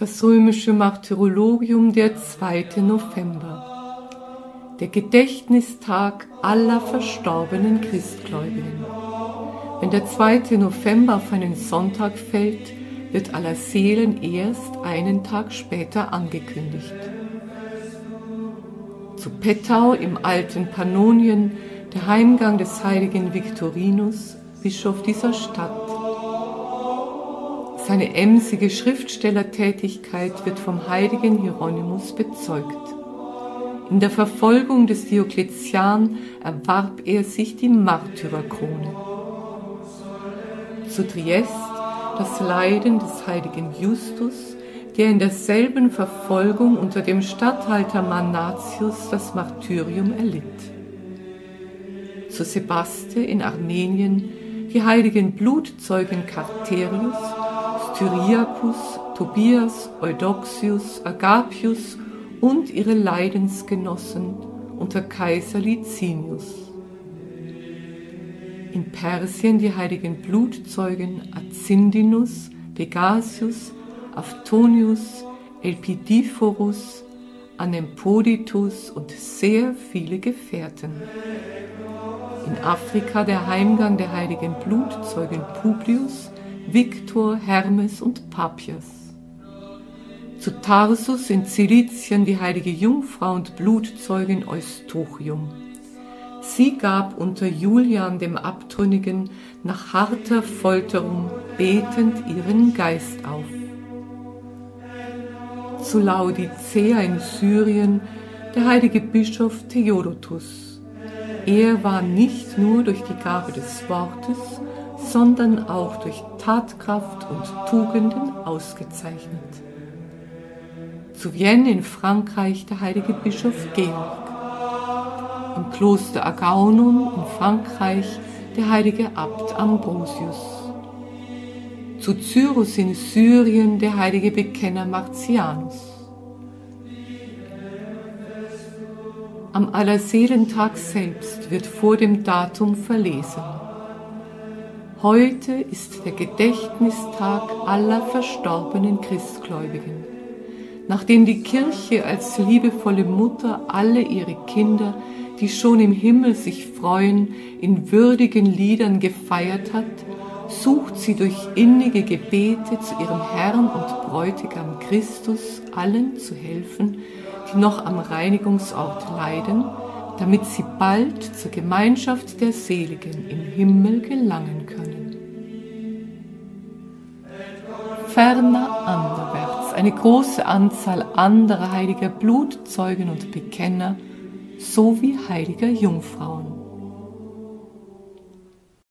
Das römische Martyrologium der 2. November. Der Gedächtnistag aller verstorbenen Christgläubigen. Wenn der 2. November auf einen Sonntag fällt, wird aller Seelen erst einen Tag später angekündigt. Zu Pettau im alten Pannonien, der Heimgang des heiligen Viktorinus, Bischof dieser Stadt. Seine emsige Schriftstellertätigkeit wird vom heiligen Hieronymus bezeugt. In der Verfolgung des Diokletian erwarb er sich die Märtyrerkrone. Zu Triest das Leiden des heiligen Justus, der in derselben Verfolgung unter dem Statthalter Manatius das Martyrium erlitt. Zu Sebaste in Armenien die heiligen Blutzeugen Carterius, Styriacus, Tobias, Eudoxius, Agapius und ihre Leidensgenossen unter Kaiser Licinius. In Persien die heiligen Blutzeugen Azindinus, Pegasius, Aftonius, Elpidiphorus, Anempoditus und sehr viele Gefährten. In Afrika der Heimgang der heiligen Blutzeugen Publius, Victor, Hermes und Papias. Zu Tarsus in Zilizien die heilige Jungfrau und Blutzeugin Eustochium. Sie gab unter Julian dem Abtrünnigen nach harter Folterung betend ihren Geist auf. Zu Laodicea in Syrien der heilige Bischof Theodotus. Er war nicht nur durch die Gabe des Wortes, sondern auch durch Tatkraft und Tugenden ausgezeichnet. Zu Vienne in Frankreich der heilige Bischof Georg. Im Kloster Agaunum in Frankreich der heilige Abt Ambrosius. Zu Cyrus in Syrien der heilige Bekenner Martianus. Am Allerseelentag selbst wird vor dem Datum verlesen. Heute ist der Gedächtnistag aller verstorbenen Christgläubigen. Nachdem die Kirche als liebevolle Mutter alle ihre Kinder, die schon im Himmel sich freuen, in würdigen Liedern gefeiert hat, sucht sie durch innige Gebete zu ihrem Herrn und Bräutigam Christus allen zu helfen, die noch am Reinigungsort leiden, damit sie bald zur Gemeinschaft der Seligen im Himmel gelangen können. Ferner anderwärts eine große Anzahl anderer heiliger Blutzeugen und Bekenner sowie heiliger Jungfrauen.